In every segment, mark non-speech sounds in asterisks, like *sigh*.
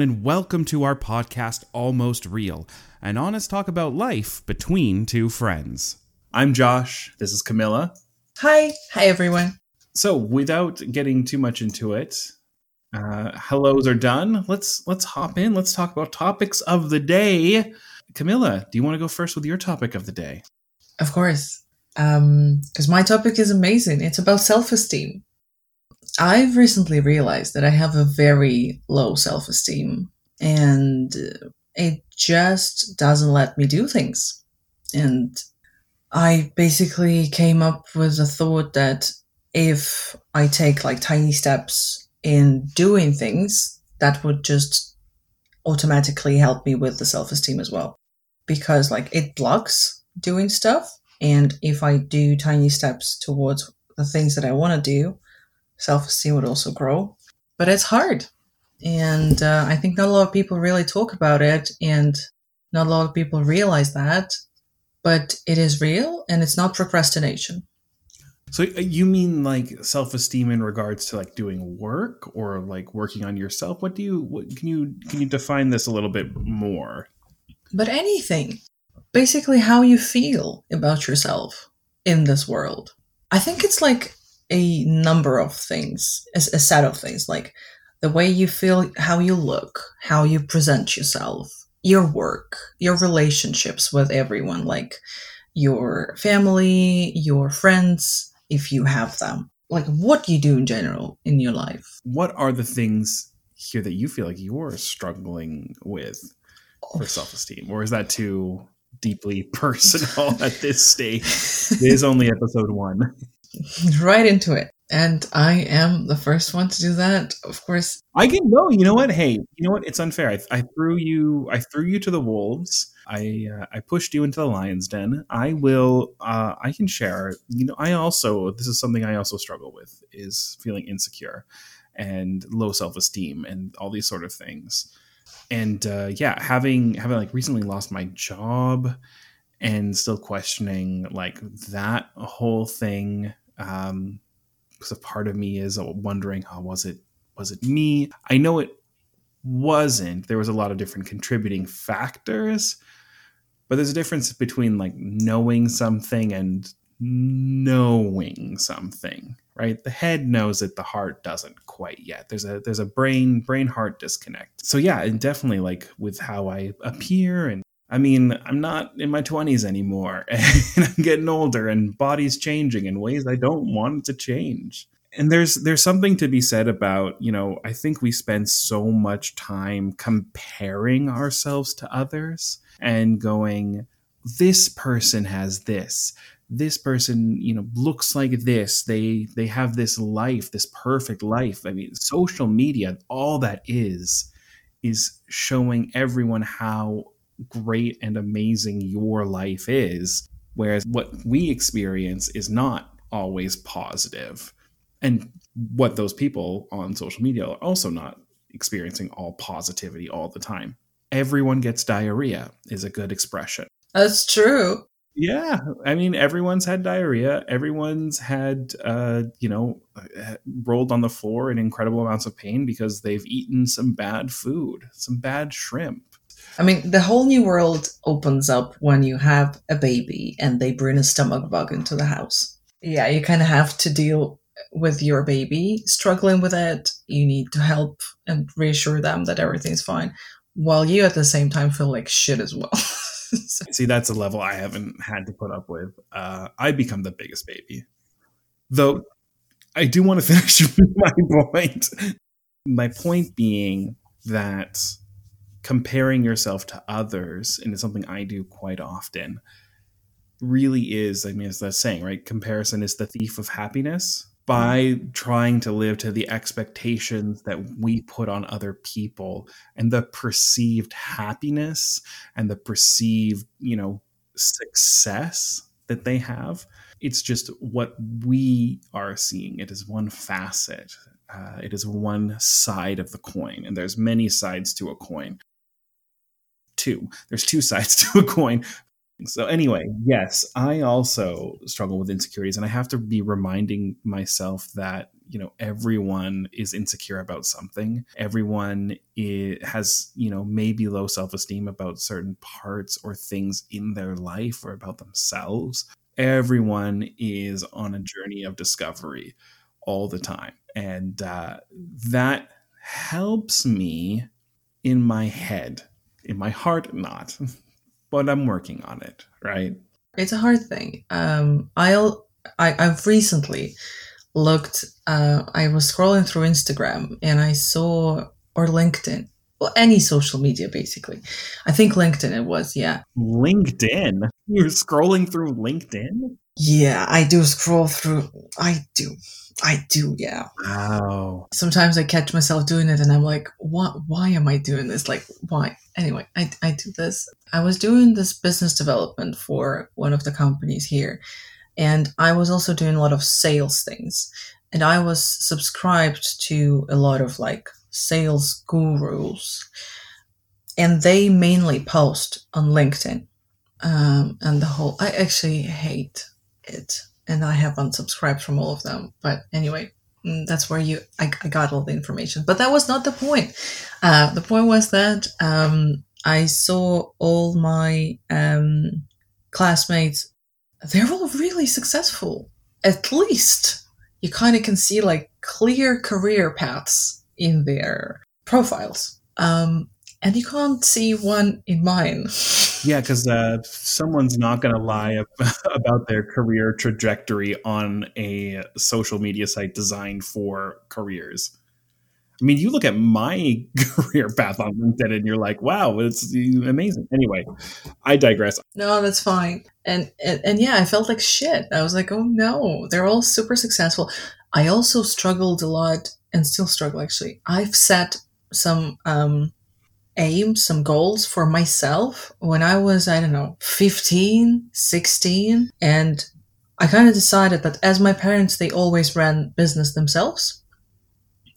everyone, and welcome to our podcast, Almost Real, an honest talk about life between two friends. I'm Josh. This is Camila. Hi. Hi, everyone. So, without getting too much into it, uh, hellos are done. Let's let's hop in. Let's talk about topics of the day. Camila, do you want to go first with your topic of the day? Of course. Because um, my topic is amazing. It's about self esteem. I've recently realized that I have a very low self esteem and it just doesn't let me do things. And I basically came up with the thought that if I take like tiny steps in doing things, that would just automatically help me with the self esteem as well. Because like it blocks doing stuff. And if I do tiny steps towards the things that I want to do, self esteem would also grow. But it's hard. And uh, I think not a lot of people really talk about it, and not a lot of people realize that. But it is real, and it's not procrastination. So uh, you mean like self-esteem in regards to like doing work or like working on yourself? What do you what, can you can you define this a little bit more? But anything. Basically how you feel about yourself in this world. I think it's like a number of things, a, a set of things, like the way you feel, how you look, how you present yourself, your work, your relationships with everyone, like your family, your friends, if you have them, like what you do in general in your life. What are the things here that you feel like you're struggling with for self esteem? Or is that too deeply *laughs* personal at this stage? it is only episode one. *laughs* right into it. And I am the first one to do that. Of course, I can go. You know what? Hey, you know what? It's unfair. I, I threw you. I threw you to the wolves. I uh, I pushed you into the lion's den. I will. Uh, I can share. You know, I also. This is something I also struggle with. Is feeling insecure, and low self esteem, and all these sort of things. And uh, yeah, having having like recently lost my job, and still questioning like that whole thing um, because a part of me is wondering, oh, was it was it me? I know it wasn't. There was a lot of different contributing factors, but there's a difference between like knowing something and knowing something right the head knows it the heart doesn't quite yet there's a there's a brain brain heart disconnect so yeah and definitely like with how i appear and I mean, I'm not in my 20s anymore *laughs* and I'm getting older and body's changing in ways I don't want to change. And there's there's something to be said about, you know, I think we spend so much time comparing ourselves to others and going this person has this. This person, you know, looks like this. They they have this life, this perfect life. I mean, social media, all that is is showing everyone how great and amazing your life is. Whereas what we experience is not always positive. And what those people on social media are also not experiencing all positivity all the time. Everyone gets diarrhea is a good expression. That's true. Yeah, I mean, everyone's had diarrhea. Everyone's had, uh, you know, rolled on the floor in incredible amounts of pain because they've eaten some bad food, some bad shrimp, I mean, the whole new world opens up when you have a baby and they bring a stomach bug into the house. Yeah, you kind of have to deal with your baby struggling with it. You need to help and reassure them that everything's fine, while you at the same time feel like shit as well. *laughs* See, that's a level I haven't had to put up with. Uh, I become the biggest baby. Though I do want to *laughs* finish my point. My point being that comparing yourself to others, and it's something I do quite often, really is, I mean, it's that saying, right? Comparison is the thief of happiness. By trying to live to the expectations that we put on other people and the perceived happiness and the perceived, you know, success that they have, it's just what we are seeing. It is one facet. Uh, it is one side of the coin, and there's many sides to a coin two. There's two sides *laughs* to a coin. So anyway, yes, I also struggle with insecurities and I have to be reminding myself that you know everyone is insecure about something everyone is, has you know maybe low self-esteem about certain parts or things in their life or about themselves everyone is on a journey of discovery all the time and uh, that helps me in my head in my heart not but i'm working on it right it's a hard thing um i'll I, I've recently looked, uh, I was scrolling through Instagram and I saw, or LinkedIn, well, any social media basically. I think LinkedIn it was, yeah. LinkedIn? You're scrolling through LinkedIn? Yeah, I do scroll through. I do. I do, yeah. Wow. Sometimes I catch myself doing it and I'm like, what why am I doing this? Like, why? Anyway, I, I do this. I was doing this business development for one of the companies here and I was also doing a lot of sales things. And I was subscribed to a lot of like sales gurus. And they mainly post on LinkedIn. Um, and the whole, I actually hate it. And I have unsubscribed from all of them. But anyway, mm, that's where you I, I got all the information. But that was not the point. Uh, the point was that um, I saw all my um, classmates they're all really successful. At least you kind of can see like clear career paths in their profiles. Um, and you can't see one in mine. Yeah, because uh, someone's not going to lie *laughs* about their career trajectory on a social media site designed for careers. I mean, you look at my *laughs* career path on LinkedIn and you're like, wow, it's amazing. Anyway, I digress. No, that's fine. And, and, and yeah, I felt like shit. I was like, oh no, they're all super successful. I also struggled a lot and still struggle actually. I've set some um, aims, some goals for myself when I was, I don't know, 15, 16. And I kind of decided that as my parents, they always ran business themselves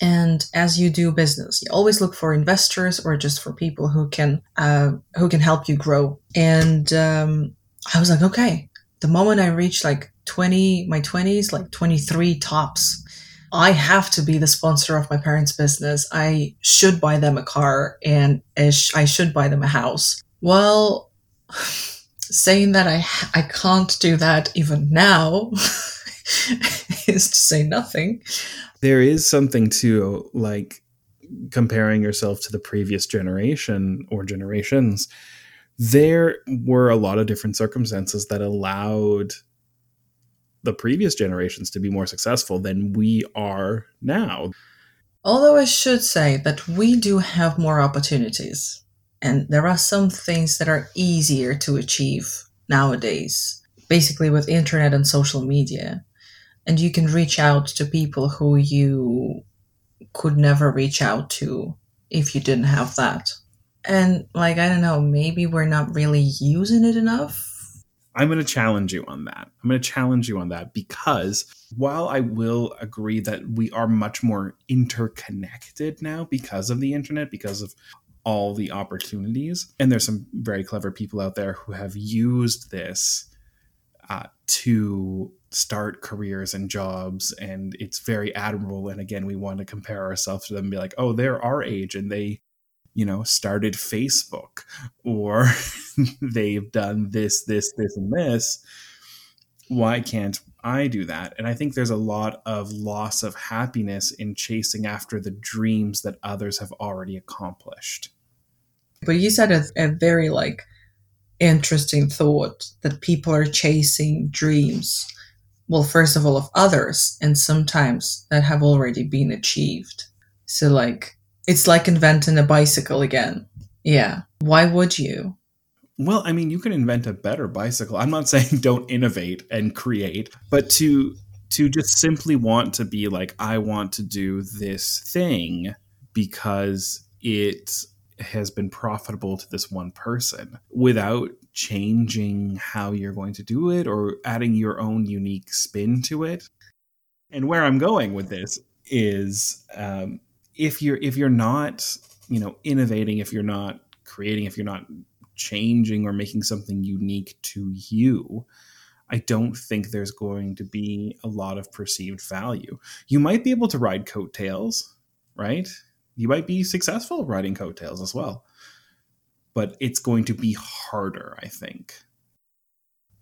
and as you do business, you always look for investors or just for people who can uh, who can help you grow. And um, I was like, okay. The moment I reach like twenty, my twenties, like twenty three tops, I have to be the sponsor of my parents' business. I should buy them a car and I should buy them a house. Well, *sighs* saying that I I can't do that even now *laughs* is to say nothing there is something to like comparing yourself to the previous generation or generations there were a lot of different circumstances that allowed the previous generations to be more successful than we are now although i should say that we do have more opportunities and there are some things that are easier to achieve nowadays basically with internet and social media and you can reach out to people who you could never reach out to if you didn't have that. And like I don't know, maybe we're not really using it enough. I'm going to challenge you on that. I'm going to challenge you on that because while I will agree that we are much more interconnected now because of the internet, because of all the opportunities, and there's some very clever people out there who have used this uh, to start careers and jobs and it's very admirable and again we want to compare ourselves to them and be like oh they're our age and they you know started facebook or *laughs* they've done this this this and this why can't i do that and i think there's a lot of loss of happiness in chasing after the dreams that others have already accomplished but you said a, a very like interesting thought that people are chasing dreams well, first of all, of others, and sometimes that have already been achieved. So, like, it's like inventing a bicycle again. Yeah. Why would you? Well, I mean, you can invent a better bicycle. I'm not *laughs* saying don't innovate and create, but to to just simply want to be like I want to do this thing because it has been profitable to this one person without changing how you're going to do it or adding your own unique spin to it. And where I'm going with this is um, if you're if you're not you know innovating, if you're not creating, if you're not changing or making something unique to you, I don't think there's going to be a lot of perceived value. You might be able to ride coattails, right? You might be successful riding coattails as well. But it's going to be harder, I think.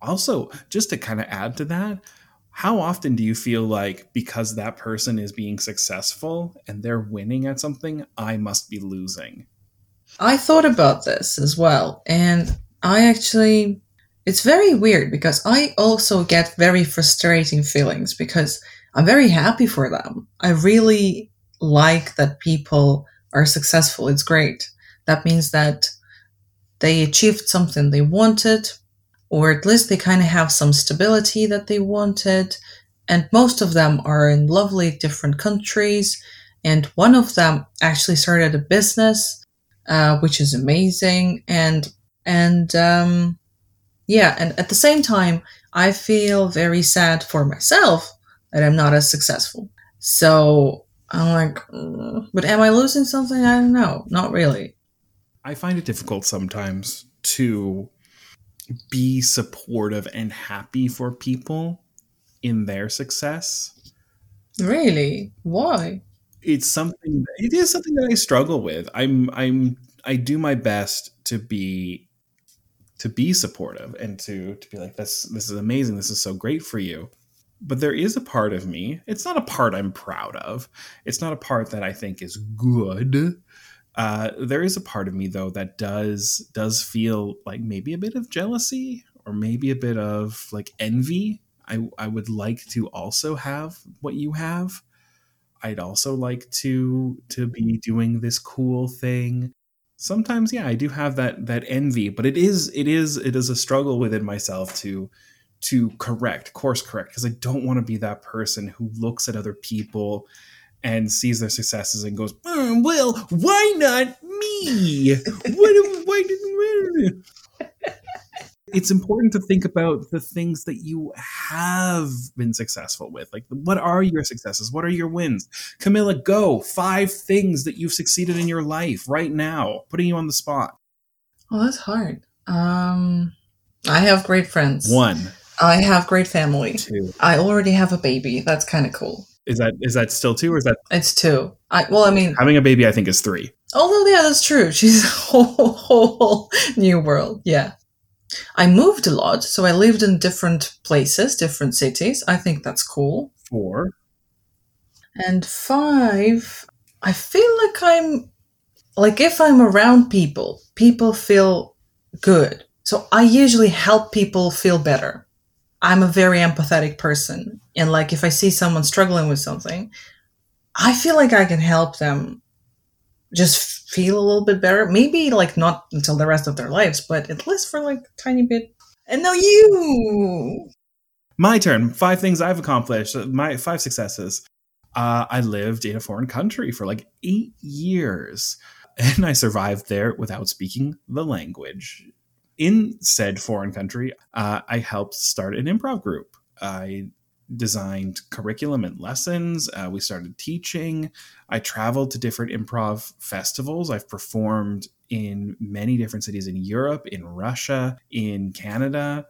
Also, just to kind of add to that, how often do you feel like because that person is being successful and they're winning at something, I must be losing? I thought about this as well. And I actually, it's very weird because I also get very frustrating feelings because I'm very happy for them. I really like that people are successful. It's great. That means that they achieved something they wanted, or at least they kind of have some stability that they wanted. And most of them are in lovely different countries. And one of them actually started a business, uh, which is amazing. And, and, um, yeah. And at the same time, I feel very sad for myself that I'm not as successful. So I'm like, mm, but am I losing something? I don't know. Not really. I find it difficult sometimes to be supportive and happy for people in their success. Really? Why? It's something it is something that I struggle with. I'm I'm I do my best to be to be supportive and to to be like this this is amazing. This is so great for you. But there is a part of me. It's not a part I'm proud of. It's not a part that I think is good uh, there is a part of me though that does does feel like maybe a bit of jealousy or maybe a bit of like envy. I I would like to also have what you have. I'd also like to to be doing this cool thing. Sometimes yeah, I do have that that envy, but it is it is it is a struggle within myself to to correct, course correct because I don't want to be that person who looks at other people and sees their successes and goes, mm, "Well, why not me? what, *laughs* why didn't?" it's important to think about the things that you have been successful with. Like, what are your successes? What are your wins? Camila, go five things that you've succeeded in your life right now, putting you on the spot. Oh, that's hard. Um, I have great friends. One. I have great family. Two. I already have a baby. That's kind of cool. Is that is that still two or is that It's two. I well, I mean, having a baby? I think is three. although yeah, that's true. *laughs* She's a whole, whole new world. Yeah. I moved a lot, so I lived in different places, different cities. I think that's cool. Four. And five, I feel like I'm like if I'm around people, people feel good. So I usually help people feel better. I'm a very empathetic person. And like if I see someone struggling with something, I feel like I can help them just feel a little bit better. Maybe like not until the rest of their lives, but at least for like a tiny bit. And now you. My turn. Five things I've accomplished. My five successes. Uh, I lived in a foreign country for like eight years, and I survived there without speaking the language. In said foreign country, uh, I helped start an improv group. I designed curriculum and lessons. Uh, we started teaching. I traveled to different improv festivals. I've performed in many different cities in Europe, in Russia, in Canada.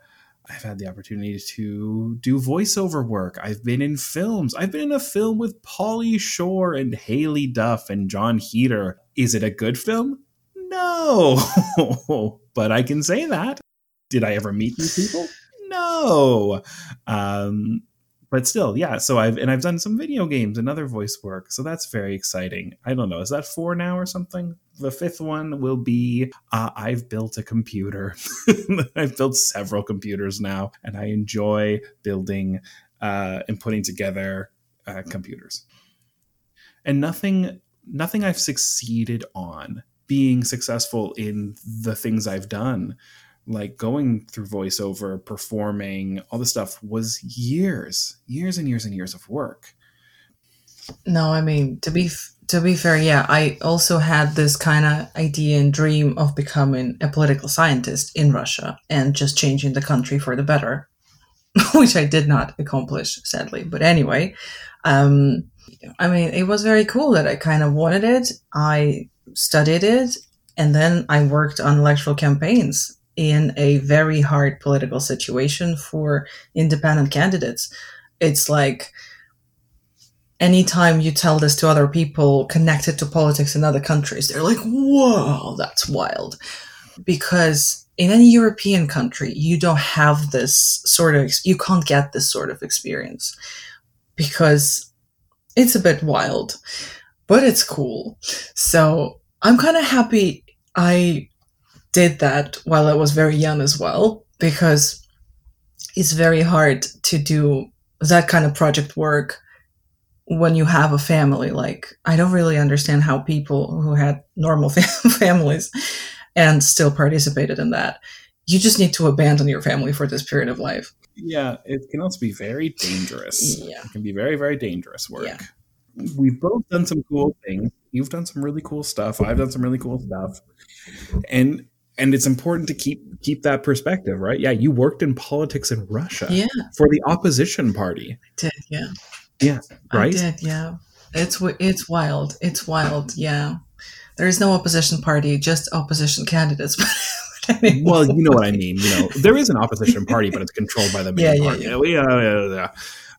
I've had the opportunity to do voiceover work. I've been in films. I've been in a film with Pauly Shore and Haylie Duff and Jon Heder. Is it a good film? No, *laughs* but I can say that. Did I ever meet these people? *sighs* No. Um, but still, yeah. So I've and I've done some video games and other voice work. So that's very exciting. I don't know. Is that four now or something? The fifth one will be uh, I've built a computer. *laughs* I've built several computers now, and I enjoy building uh, and putting together uh, computers. And nothing, nothing I've succeeded on being successful in the things I've done, like going through voiceover, performing, all this stuff was years, years and years and years of work. No, I mean to be to be fair, yeah, I also had this kind of idea and dream of becoming a political scientist in Russia and just changing the country for the better, *laughs* which I did not accomplish, sadly. But anyway, um, I mean, it was very cool that I kind of wanted it. I studied it, and then I worked on electoral campaigns in a very hard political situation for independent candidates. It's like anytime you tell this to other people connected to politics in other countries, they're like, whoa, that's wild. Because in any European country, you don't have this sort of, you can't get this sort of experience because it's a bit wild, but it's cool. So I'm kind of happy I did that while I was very young as well, because it's very hard to do that kind of project work when you have a family. Like, I don't really understand how people who had normal *laughs* families and still participated in that. You just need to abandon your family for this period of life. Yeah, it can also be very dangerous. Yeah. It can be very, very dangerous work. Yeah. We've both done some cool things. You've done some really cool stuff. I've done some really cool stuff. And and it's important to keep keep that perspective, right? Yeah, you worked in politics in Russia Yeah, for the opposition party. I did. Yeah, Yeah, right? I did. Yeah, it's it's wild. It's wild. Yeah, there is no opposition party, just opposition candidates. *laughs* Well, you know what I mean. You know, there is an opposition party, but it's controlled by the main Yeah, party. yeah, yeah.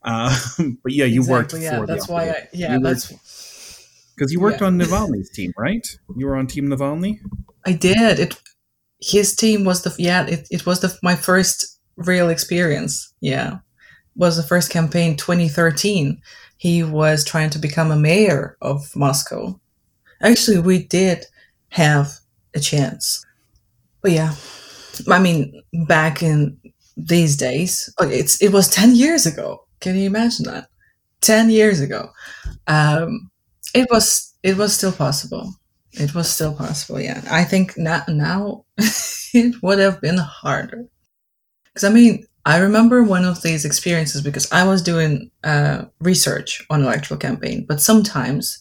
Uh, *laughs* but yeah, you worked yeah, for that's the why. I yeah You that's because you worked Yeah. on Navalny's team, right? You were on Team Navalny. I did it. His team was the yeah it, it was the my first real experience. Yeah, was the first campaign 2013. He was trying to become a mayor of Moscow. Actually, we did have a chance, but yeah, I mean back in these days, it's it was 10 years ago. Can you imagine that? 10 years ago. Um, it was it was still possible. It was still possible, yeah. I think now, now *laughs* it would have been harder. Because, I mean, I remember one of these experiences because I was doing uh, research on electoral campaign, but sometimes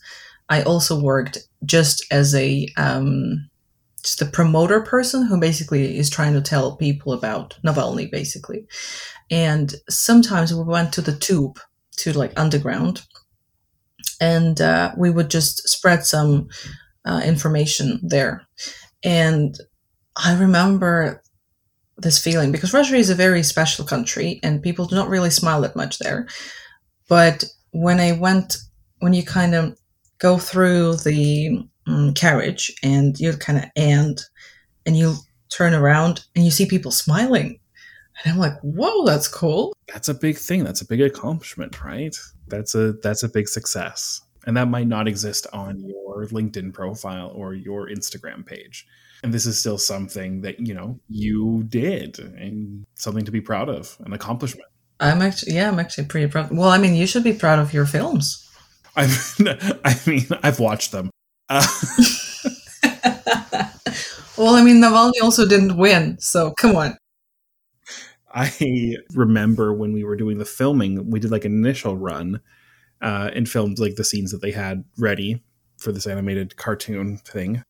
I also worked just as a um, just a promoter person who basically is trying to tell people about Navalny, basically. And sometimes we went to the tube, to like underground, and uh, we would just spread some uh, information there. And I remember this feeling because Russia is a very special country and people do not really smile that much there. But when I went, when you kind of go through the um, carriage and you kind of and and you turn around and you see people smiling, and I'm like, whoa, that's cool. That's a big thing. That's a big accomplishment, right? That's a that's a big success. And that might not exist on your LinkedIn profile or your Instagram page. And this is still something that, you know, you did and something to be proud of, an accomplishment. I'm actually, yeah, I'm actually pretty proud. Well, I mean, you should be proud of your films. *laughs* I've, I mean, I've watched them. Uh, *laughs* well, I mean, Navalny also didn't win, so come on. I remember when we were doing the filming, we did like an initial run uh, and filmed like the scenes that they had ready for this animated cartoon thing.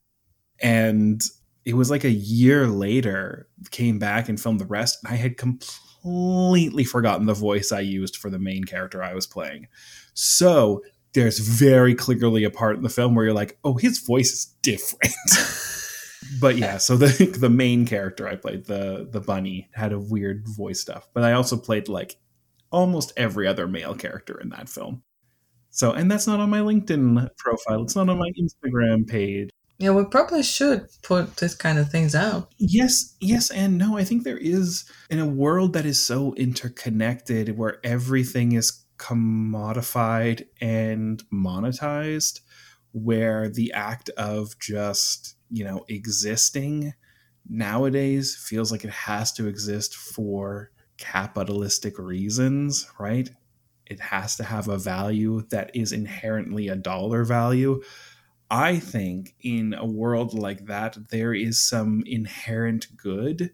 And it was like a year later, came back and filmed the rest. And I had completely forgotten the voice I used for the main character I was playing. So there's very clearly a part in the film where you're like, oh, his voice is different. *laughs* but yeah, so the *laughs* the main character I played, the the bunny, had a weird voice stuff. But I also played like almost every other male character in that film. So and that's not on my LinkedIn profile. It's not on my Instagram page. Yeah, we probably should put this kind of things out. Yes, yes, and no. I think there is in a world that is so interconnected where everything is commodified and monetized, where the act of just, you know, existing nowadays feels like it has to exist for capitalistic reasons, right? It has to have a value that is inherently a dollar value. I think in a world like that, there is some inherent good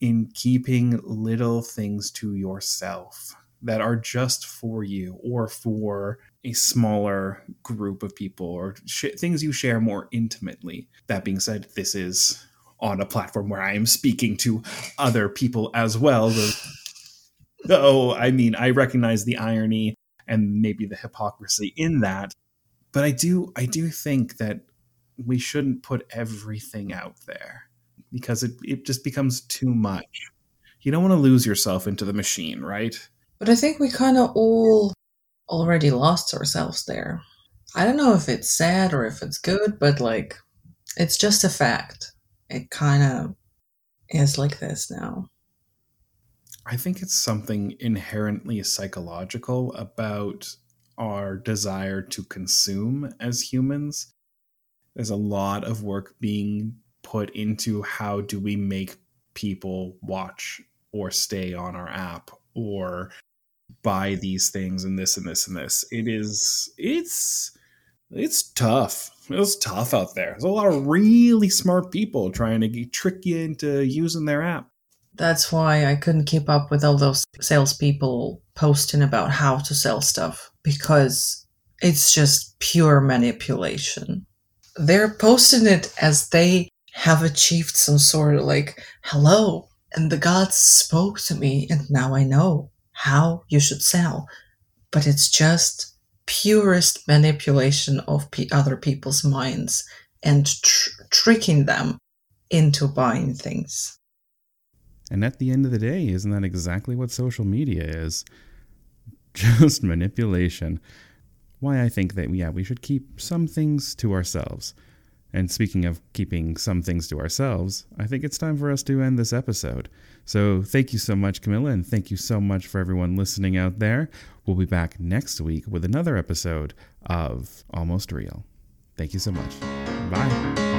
in keeping little things to yourself that are just for you or for a smaller group of people or sh- things you share more intimately. That being said, this is on a platform where I am speaking to other people as well. Though, I mean, I recognize the irony and maybe the hypocrisy in that but I do I do think that we shouldn't put everything out there. because it, it just becomes too much. You don't want to lose yourself into the machine, right? But I think we kind of all already lost ourselves there. I don't know if it's sad or if it's good, but like, it's just a fact. It kind of is like this now. I think it's something inherently psychological about our desire to consume as humans. There's a lot of work being put into how do we make people watch or stay on our app or buy these things and this and this and this. It is it's it's tough. It's tough out there. There's a lot of really smart people trying to trick you into using their app. That's why I couldn't keep up with all those salespeople posting about how to sell stuff because it's just pure manipulation. They're posting it as they have achieved some sort of like, hello, and the gods spoke to me, and now I know how you should sell. But it's just purest manipulation of p- other people's minds and tr- tricking them into buying things. And at the end of the day, isn't that exactly what social media is? *laughs* Just manipulation. Why I think that, yeah, we should keep some things to ourselves. And speaking of keeping some things to ourselves, I think it's time for us to end this episode. So thank you so much, Camila, and thank you so much for everyone listening out there. We'll be back next week with another episode of Almost Real. Thank you so much. Bye.